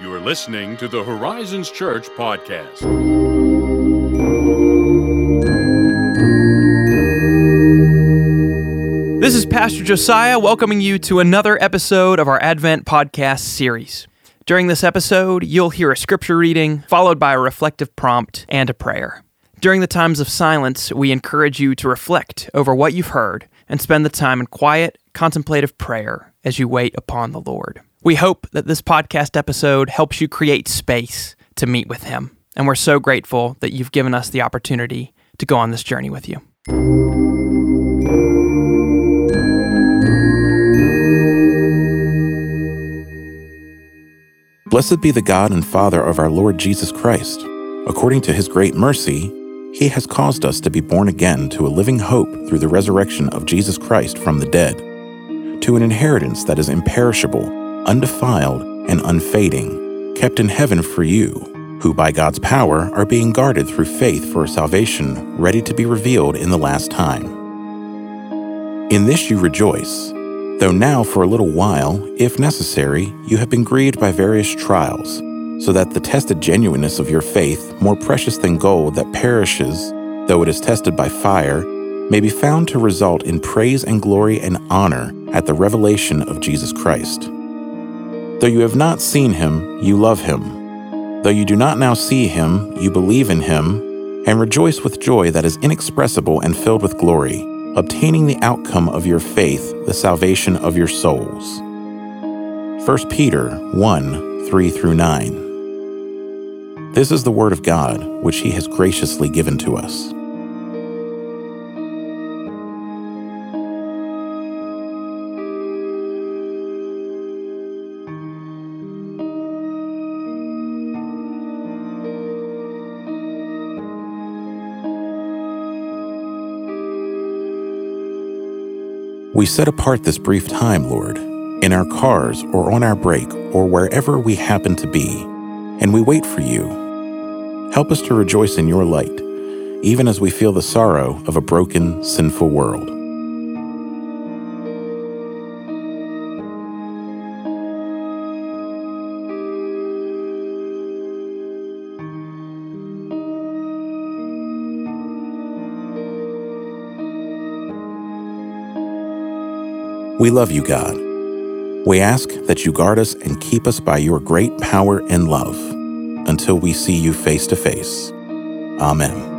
You are listening to the Horizons Church podcast. This is Pastor Josiah welcoming you to another episode of our Advent podcast series. During this episode, you'll hear a scripture reading, followed by a reflective prompt and a prayer. During the times of silence, we encourage you to reflect over what you've heard and spend the time in quiet, contemplative prayer as you wait upon the Lord. We hope that this podcast episode helps you create space to meet with Him. And we're so grateful that you've given us the opportunity to go on this journey with you. Blessed be the God and Father of our Lord Jesus Christ. According to his great mercy, he has caused us to be born again to a living hope through the resurrection of Jesus Christ from the dead, to an inheritance that is imperishable, undefiled, and unfading, kept in heaven for you, who by God's power are being guarded through faith for salvation ready to be revealed in the last time. In this you rejoice Though now, for a little while, if necessary, you have been grieved by various trials, so that the tested genuineness of your faith, more precious than gold that perishes, though it is tested by fire, may be found to result in praise and glory and honor at the revelation of Jesus Christ. Though you have not seen him, you love him. Though you do not now see him, you believe in him, and rejoice with joy that is inexpressible and filled with glory obtaining the outcome of your faith, the salvation of your souls. 1 Peter 1 3 through 9. This is the Word of God, which He has graciously given to us. We set apart this brief time, Lord, in our cars or on our break or wherever we happen to be, and we wait for you. Help us to rejoice in your light, even as we feel the sorrow of a broken, sinful world. We love you, God. We ask that you guard us and keep us by your great power and love until we see you face to face. Amen.